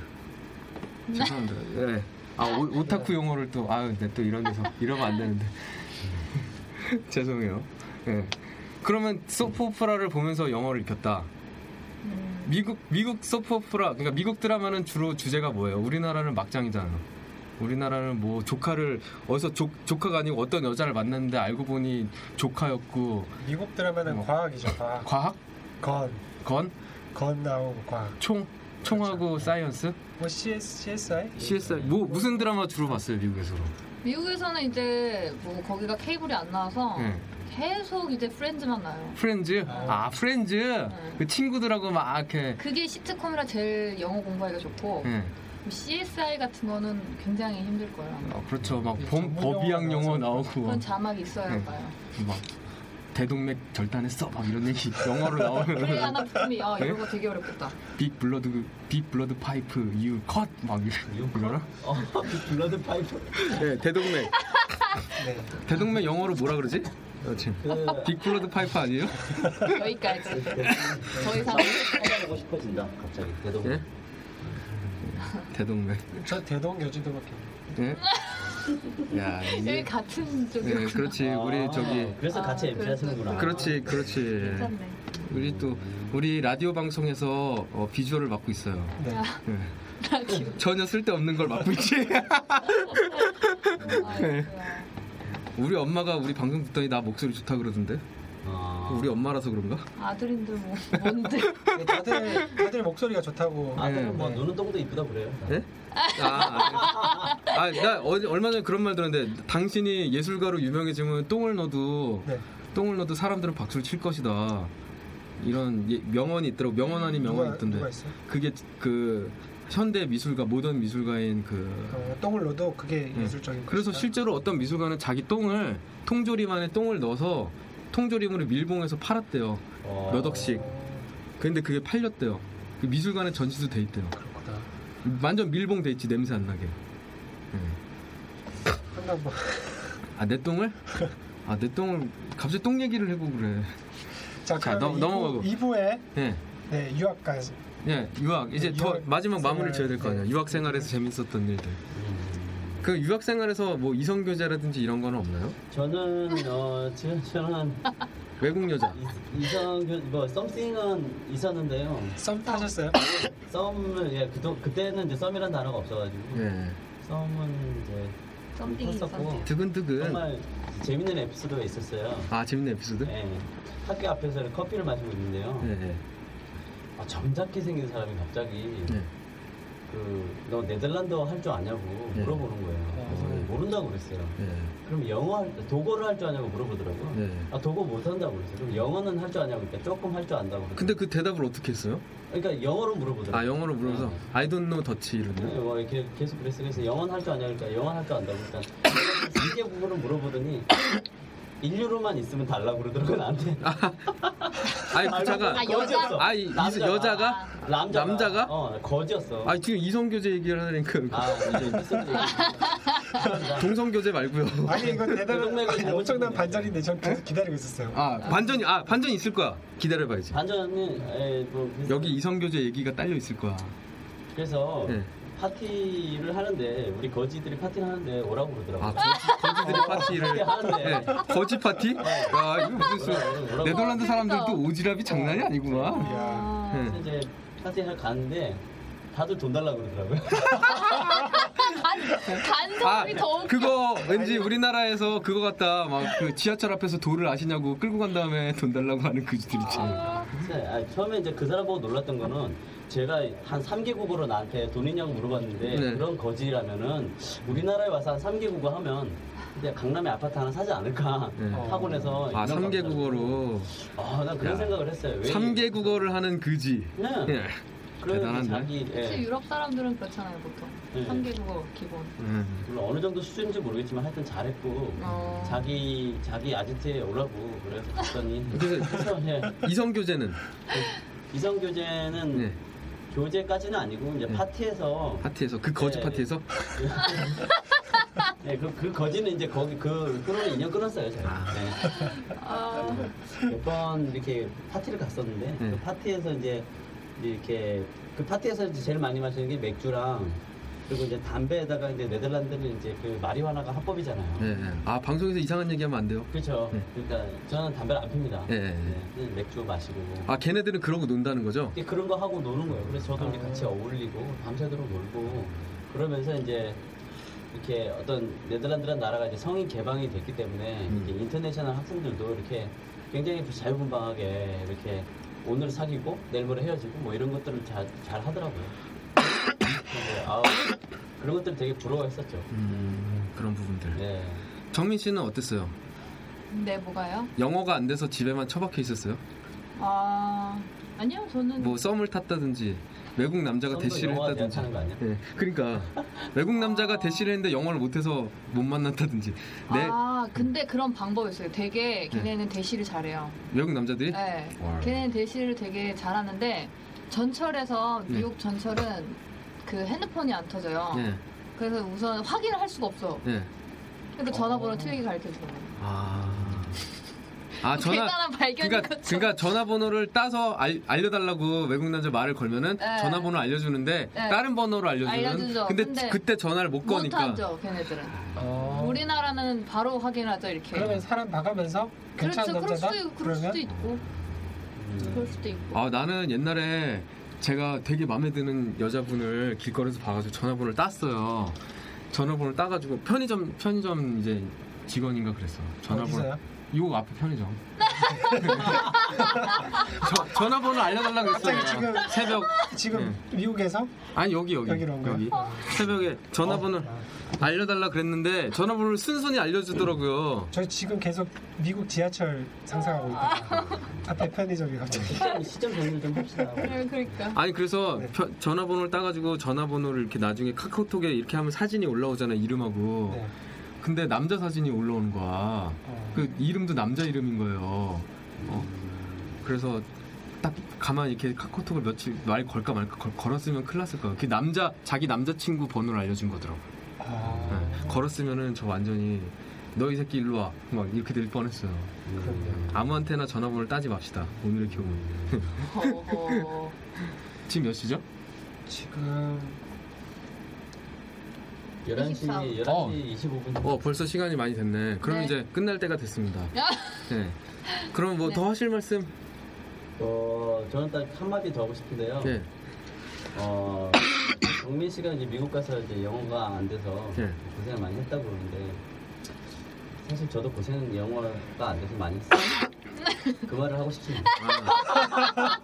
죄송합니다. 예. 아 오, 오타쿠 용어를 또 아유, 네, 또 이런 데서 이러면 안 되는데. 죄송해요. 예. 그러면 소프 오프라를 보면서 영어를 익혔다. 음, 미국 미국 소프 오프라 그러니까 미국 드라마는 주로 주제가 뭐예요? 우리나라는 막장이잖아. 우리나라는 뭐 조카를 어디서 조, 조카가 아니고 어떤 여자를 만났는데 알고 보니 조카였고 미국 드라마는 뭐. 과학이죠. 과학. 과학 gun, gun gun 나오고 과학. 총 총하고 science 뭐 CS, CSI? CSI 뭐 무슨 드라마 주로 봤어요 미국에서? 미국에서는 이제 뭐 거기가 케이블이 안 나와서 예. 계속 이제 프렌즈만 나요. 프렌즈 아 프렌즈 그 친구들하고 막 이렇게 그게 시트콤이라 제일 영어 공부하기가 좋고 예. CSI 같은 거는 굉장히 힘들 거예요. 아마. 어, 그렇죠 막이 범, 용어 나와서 나오고 그런 자막이 있어야 네. 할까요? 막 대동맥 절단했어 막 이런 얘기 영어로 그래 나오는 하나 붙으면 아 네? 이런 거 되게 어렵겠다. 빅 블러드 빅 블러드 파이프 유컷막 이러나? 어, 블러드 파이프. 네 대동맥 네. 대동맥 영어로 뭐라 그러지? 여친 그빅 블러드 파이프 아니에요? 여기까지. 더 이상 찾아보고 싶어진다. 갑자기 대동. 예? 대동맥 저 대동 여주도밖에. 예? 야 여기 이게 같은 쪽이 예, 그렇지 우리 아, 저기 그래서 같이 아, MC 하시는구나. 그렇지 그렇지 괜찮네. 우리 또 우리 라디오 방송에서 어, 비주얼을 맡고 있어요 네. 예. 라디오. 전혀 쓸데없는 걸 맡고 있지 아이고야. 우리 엄마가 우리 방송 듣더니 나 목소리 좋다 그러던데 아, 우리 엄마라서 그런가? 아들인들 뭐 뭔데? 다들 다들 목소리가 좋다고. 아들은 네, 뭐 네. 노는 똥도 이쁘다 그래요. 예? 아, 아, 나 어제 얼마 전에 그런 말 들었는데 당신이 예술가로 유명해지면 똥을 넣어도 네. 똥을 넣어도 사람들은 박수를 칠 것이다. 이런 예- 명언이 있더라고. 명언 아닌 명언이 있던데. 누가? 그게 그 현대 미술가, 모던 미술가인 그 어, 똥을 넣어도 그게 네. 예술적인. 그래서 것이다. 실제로 어떤 미술가는 자기 똥을 통조림 안에 똥을 넣어서 통조림으로 밀봉해서 팔았대요. 어, 몇 억씩. 근데 그게 팔렸대요. 그 미술관에 전시도 돼 있대요. 그렇구나. 완전 밀봉 돼 있지 냄새 안 나게. 예. 한번 뭐. 아내 똥을? 아 내 똥을 갑자기 똥 얘기를 해고 그래. 자, 자, 넘- 넘어가고. 2부에 예. 네, 유학까지. 예, 유학 이제 네, 더 유학 마지막 마무리를 지어야 될 거 아니야. 네. 유학 생활에서 재밌었던 일들. 음. 그 유학 생활에서 뭐 이성 교제라든지 이런 거는 없나요? 저는 어 지금 저는 외국 여자. 이- 이성 그- 뭐 썸띵은 있었는데요. 썸 타셨어요? 썸을 예 그도 그때는 이제 썸이란 단어가 없어가지고 예. 썸은 이제 썸띵이 탔었고 있었네. 두근두근. 정말 재밌는 에피소드가 있었어요. 아 재밌는 에피소드? 예, 학교 앞에서 커피를 마시고 있는데요. 예. 예. 아, 점잖게 생긴 사람이 갑자기 예. 그너 네덜란드어 할 줄 아냐고 예. 물어보는 거예요. 그래서 어. 모른다고 그랬어요. 예. 그럼 영어 할 도거를 할 줄 아냐고 물어보더라고요. 예. 아 도거 못 한다고 그랬어요. 그럼 영어는 할 줄 아냐고 그러니까 조금 할 줄 안다고. 그랬어요. 근데 그 대답을 어떻게 했어요? 그러니까 영어로 물어보더라고요. 아 영어로 물어서 네. I don't know Dutch 네, 이러네. 뭐 이렇게 계속 그랬어요. 그래서 영어는 할줄 아냐 그러니까 영어 할 줄 안다고 그러니까 세계 부분을 물어보더니 인류로만 있으면 달라고 그러더라고요 나한테. 아니 그 잠깐. 아, 여자? 아, 이, 이- 남자가. 여자가? 남자가. 남자가? 어, 거지였어. 아 지금 이성교제 얘기를 하니까 아, 이제 미스터리. 동성교제 말고요. 아니 대단한 동맥을 아니, 잘못 엄청난. 반전인데 전 계속 기다리고 있었어요. 아 반전이 아 반전 있을 거야. 기다려봐야지. 반전은 에, 뭐 여기 이성교제 얘기가 딸려 있을 거야. 그래서 네. 파티를 하는데 우리 거지들이 파티를 하는데 오라고 그러더라고요. 아 거지, 거지들이 파티를 하는데 네, 거지 파티? 야 이거 무슨 수- 네덜란드 사람들도 오지랖이 장난이 아니구만. 아, 네. 그래서 이제 파티를 가는데 다들 돈 달라고 그러더라고요. 간, 간섭이 더 웃겨. 아, 그거 왠지 우리나라에서 그거 같다. 막 그 지하철 앞에서 돌을 아시냐고 끌고 간 다음에 돈 달라고 하는 그지들 있지. 아, 그래서 아, 처음에 이제 그 사람 보고 놀랐던 거는 제가 한 3개국어로 나한테 돈 있냐고 물어봤는데 네. 그런 거지라면은 우리나라에 와서 한 3개국어 하면 이제 강남에 아파트 하나 사지 않을까 네. 학원에서 아, 인형 3개 갖고 국어로 아, 난 그런 야. 생각을 했어요. 왜 3개 국어를 하는 그지. 네. 예. 그래서 대단한데? 자기 예. 유럽 사람들은 그렇잖아요, 보통. 네. 3개국어 기본. 음. 물론 어느 정도 수준인지 모르겠지만 하여튼 잘했고 어. 자기 자기 아지트에 오라고 그래서 갔더니 그래서 그래서 예. 이성 교제는 이성 교제는 네. 교제까지는 아니고 이제 네. 파티에서 파티에서 그 거지 네. 파티에서 네, 그, 그 거지는 이제 거기 그 끌어는 인연 끊었어요 제가 아. 아, 몇 번 이렇게 파티를 갔었는데 네. 그 파티에서 이제 이렇게 그 파티에서 이제 제일 많이 마시는 게 맥주랑 그리고 이제 담배에다가 이제 네덜란드는 이제 그 마리화나가 합법이잖아요. 네. 네. 아 방송에서 이상한 얘기하면 안 돼요. 그렇죠. 네. 그러니까 저는 담배를 안 핍니다. 네, 네, 네. 그냥 맥주 마시고 아 걔네들은 그러고 논다는 거죠? 이제 그런 거 하고 노는 거예요. 그래서 저도 이제 아. 같이 어울리고 밤새도록 놀고 그러면서 이제 이렇게 어떤 네덜란드라는 나라가 이제 성인 개방이 됐기 때문에 음. 이제 인터내셔널 학생들도 이렇게 굉장히 자유분방하게 이렇게 오늘 사귀고 내일 모레 헤어지고 뭐 이런 것들을 잘, 잘 하더라고요. 그래서 아, 그런 것들 되게 부러워했었죠. 음, 그런 부분들. 네. 정민 씨는 어땠어요? 네, 뭐가요? 영어가 안 돼서 집에만 처박혀 있었어요? 아, 아니요, 저는. 뭐 썸을 탔다든지 외국 남자가 대시를 했다든지. 예, 그러니까 외국 남자가 대시를 했는데 영어를 못해서 못 만났다든지. 네, 아, 근데 그런 방법이 있어요. 되게 걔네는 대시를 잘해요. 외국 남자들이 네. 와. 걔네는 대시를 되게 잘하는데 전철에서 네. 미국 전철은 그 핸드폰이 안 터져요. 예, 그래서 우선 확인을 할 수가 없어. 예. 그러니까 전화번호 틀리게 가르쳐 주는 거예요. 아, 아 전화. 대단한 발견인 그러니까. 그러니까 전화번호를 따서 알, 알려달라고 외국 남자 말을 걸면은 네. 전화번호 알려주는데 네. 다른 번호로 알려주는. 알려주죠. 근데, 근데 그때 전화를 못 거니까. 못하죠, 걔네들은. 어. 우리나라는 바로 확인하죠, 이렇게. 그러면 사람 그렇죠, 괜찮은 그럴 남자다? 수도, 있고, 그럴 그러면 수도 있고, 그럴 수도 있고. 아 나는 옛날에 제가 되게 마음에 드는 여자분을 길거리에서 봐가지고 전화번호를 땄어요. 전화번호를 따가지고 편의점 편의점 이제 직원인가 그랬어. 전화번호 어디서요? 요 앞에 편의점. 저, 전화번호 알려달라 그랬어요. 갑자기 지금- 새벽 지금 미국에서 아니 여기 여기 여기로 온 거야? 여기 새벽에 전화번호 어, 알려달라 그랬는데 전화번호를 순순히 알려주더라고요. 저 지금 계속 미국 지하철 상상하고 있다가 앞에 편의점이 갑자기 시점, 시점 정리를 좀 합시다. 네, 그러니까. 아니 그래서 네. 편- 전화번호를 따가지고 전화번호를 이렇게 나중에 카카오톡에 이렇게 하면 사진이 올라오잖아요 이름하고 네. 근데 남자 사진이 올라오는 거야 어. 그 이름도 남자 이름인 거예요 어. 그래서 딱 가만히 이렇게 카카오톡을 며칠 말 걸까 말까 걸, 걸었으면 큰일 났을 거야 그 남자 자기 남자친구 번호를 알려준 거더라고 아, 네. 걸었으면은 저 완전히 너 이 새끼 일로 와 막 이렇게 될 뻔했어요 그럼요. 아무한테나 전화번호를 따지 맙시다 오늘의 교훈. 지금 몇 시죠? 지금 11시, 24. 11시 어. 25분. 어 벌써 시간이 많이 됐네. 그럼 네. 이제 끝날 때가 됐습니다. 야. 네. 그럼 뭐 네. 더 하실 말씀? 어, 저는 딱 한마디 더 하고 싶은데요. 네. 어, 정민 씨가 이제 미국 가서 이제 영어가 안 돼서 네. 고생을 많이 했다고 그러는데 사실 저도 고생은 영어가 안 돼서 많이 했어요. 그 말을 하고 싶습니다. 아,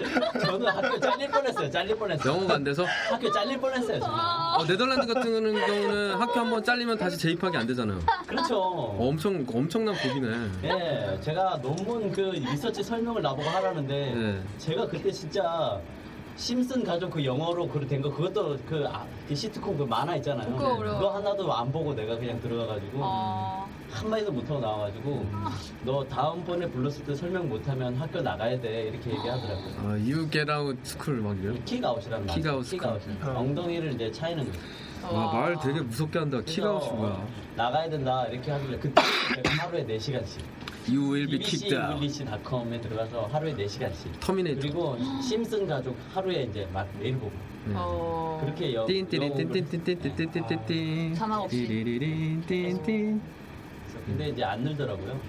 저는 학교 잘릴 뻔했어요. 잘릴 뻔했어요. 영어가 안 돼서 학교 잘릴 뻔했어요. 저는. 어, 네덜란드 같은 경우는 학교 한번 잘리면 다시 재입학이 안 되잖아요. 그렇죠. 어, 엄청 엄청난 법이네. 예, 제가 논문 그 리서치 설명을 나보고 하라는데 네. 제가 그때 진짜 심슨 가족 그 영어로 그된거 그것도 그, 아, 그 시트콤 그 만화 있잖아요. 그거 어려워. 그거 하나도 안 보고 내가 그냥 들어가가지고 어, 한마디도 못하고 나와가지고 너 다음번에 불렀을 때 설명 못하면 학교 나가야 돼 이렇게 얘기하더라고요. 아, you get out school 막 이래요? kick out이라는 말. kick out kick out. 어. 엉덩이를 이제 차이는 거죠. 와, 말 되게 무섭게 한다. 킥아웃이 뭐야? 나가야 된다 이렇게 하길래 그때 제가 하루에 4시간씩 You will be kicked out. English.com에 들어가서 하루에 4시간씩 터미네이터. 그리고 심슨 가족 하루에 이제 막 매일 보고 네. 어, 그렇게 여, 띵띵띵띵띵띵띵띵띵띵. 자막 없이. 띠리리린띵띵. 근데 이제 안 늘더라고요.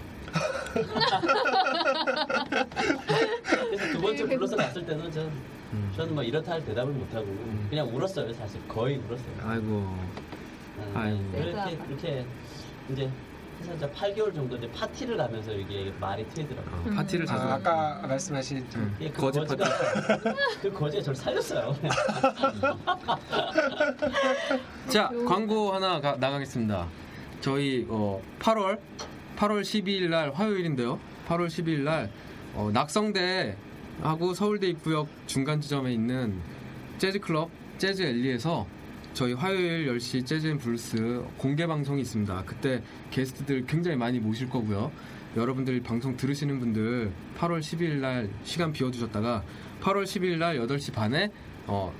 그래서 두 번째 불러서 갔을 때는 전 음. 저는 뭐 이렇다 할 대답을 못 하고 그냥 울었어요 사실 거의 울었어요. 아이고. 음, 아이고. 그렇게 세다. 그렇게 이제 해서 이제 8개월 정도 이제 파티를 하면서 이게 말이 트이더라고요. 어, 파티를 자주. 아, 아까 말씀하신 좀 음, 예, 그 거짓 거지가 파티. 그 거지가 저를 살렸어요. 자, 광고 하나 가- 나가겠습니다. 저희 어, 8월 8월 12일 날 화요일인데요. 8월 12일 날 어, 낙성대 하고 서울대 입구역 중간 지점에 있는 재즈 클럽 재즈 엘리에서 저희 화요일 10시 재즈 and 블루스 공개 방송이 있습니다. 그때 게스트들 굉장히 많이 모실 거고요. 여러분들 방송 들으시는 분들 8월 12일 날 시간 비워두셨다가 8월 12일 날 8시 반에 어,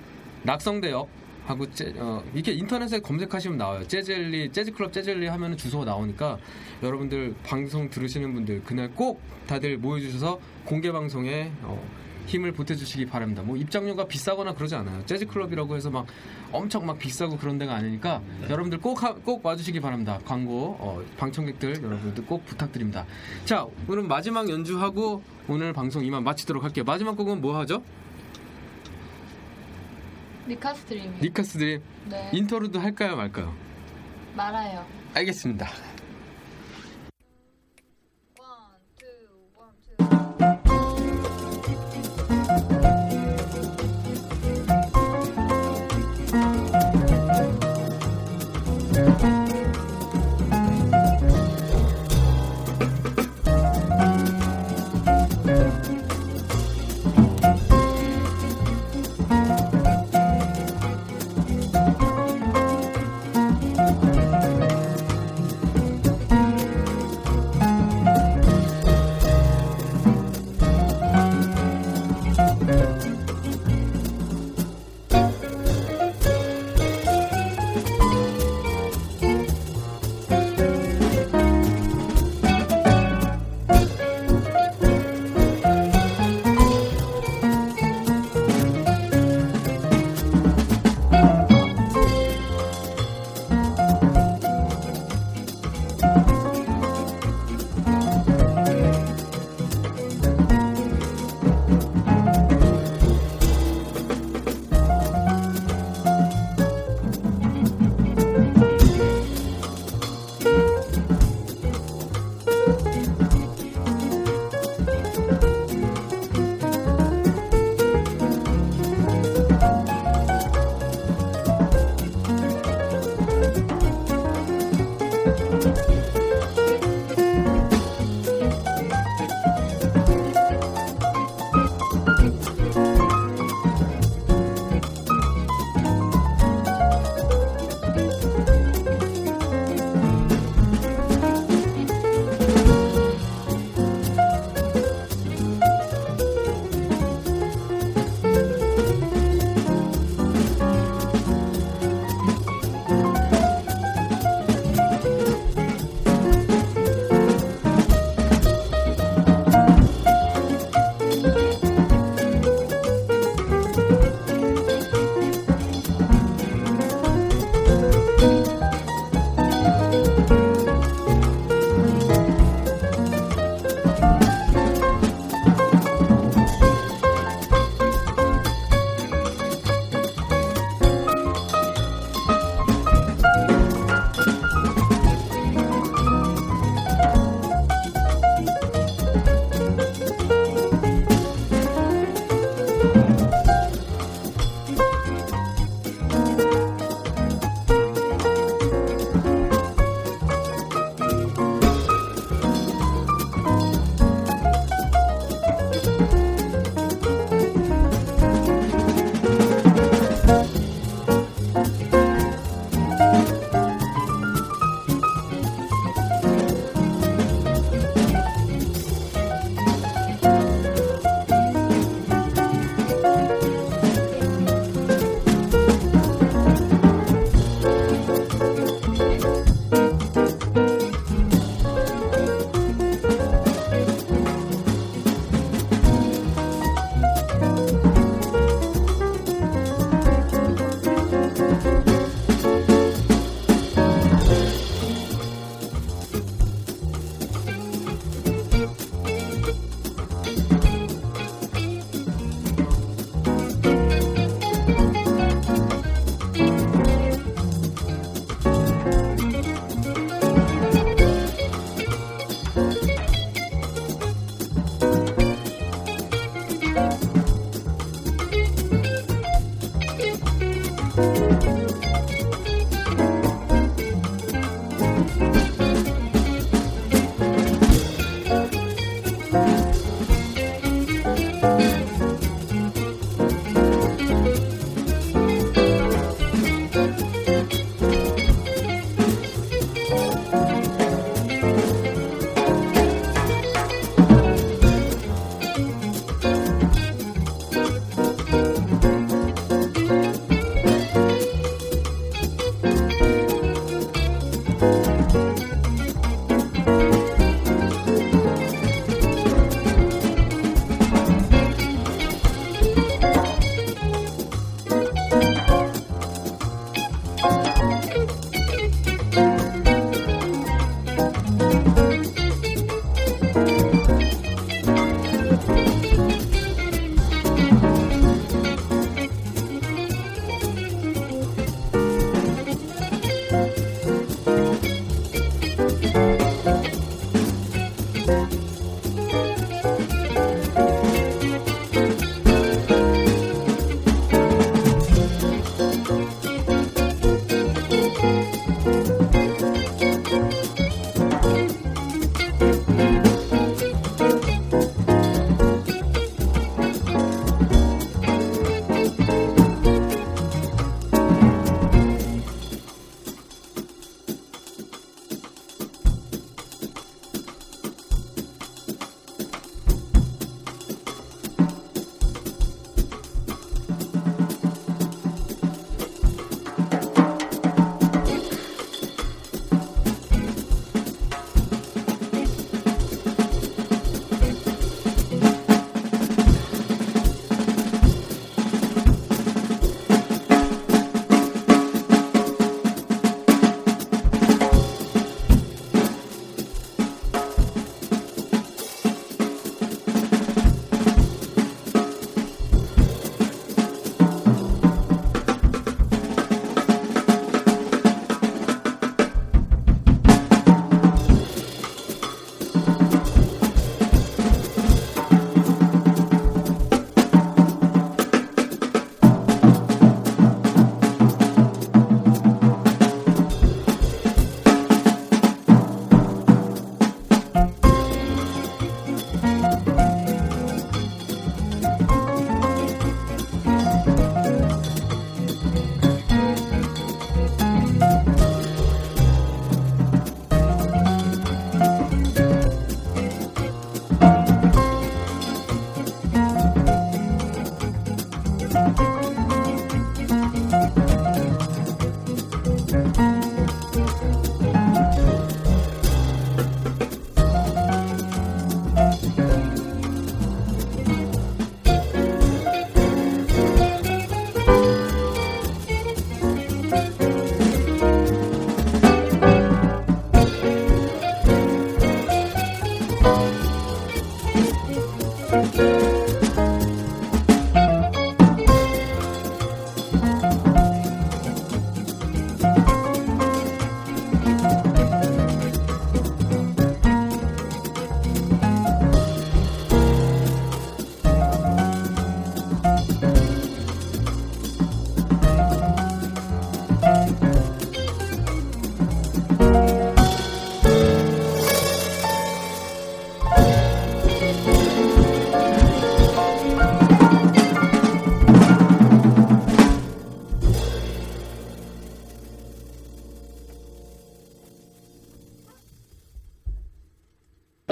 낙성대역 하고 재- 어, 이렇게 인터넷에 검색하시면 나와요. 재즈엘리, 재즈클럽 재즈엘리 하면 주소가 나오니까 여러분들 방송 들으시는 분들 그날 꼭 다들 모여주셔서 공개 방송에 어, 힘을 보태주시기 바랍니다. 뭐 입장료가 비싸거나 그러지 않아요. 재즈 클럽이라고 해서 막 엄청 막 비싸고 그런 데가 아니니까 여러분들 꼭, 하- 꼭 와주시기 바랍니다. 광고, 어, 방청객들 여러분들 꼭 부탁드립니다. 자, 오늘 마지막 연주하고 오늘 방송 이만 마치도록 할게요. 마지막 곡은 뭐 하죠? Nica's Dream이요. Nica's Dream 네. 인터루드 할까요 말까요? 말아요. 알겠습니다.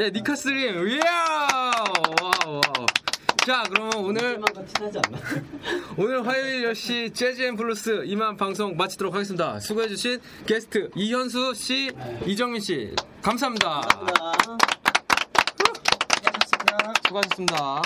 예, Nica's Dream. 이야! 와우, 와우. 자, 그러면 오늘? 오늘 화요일 10시 재즈 and 블루스 이만 방송 마치도록 하겠습니다. 수고해 주신 게스트 이현수 씨, 이정민 씨, 감사합니다. 감사합니다. 수고하셨습니다.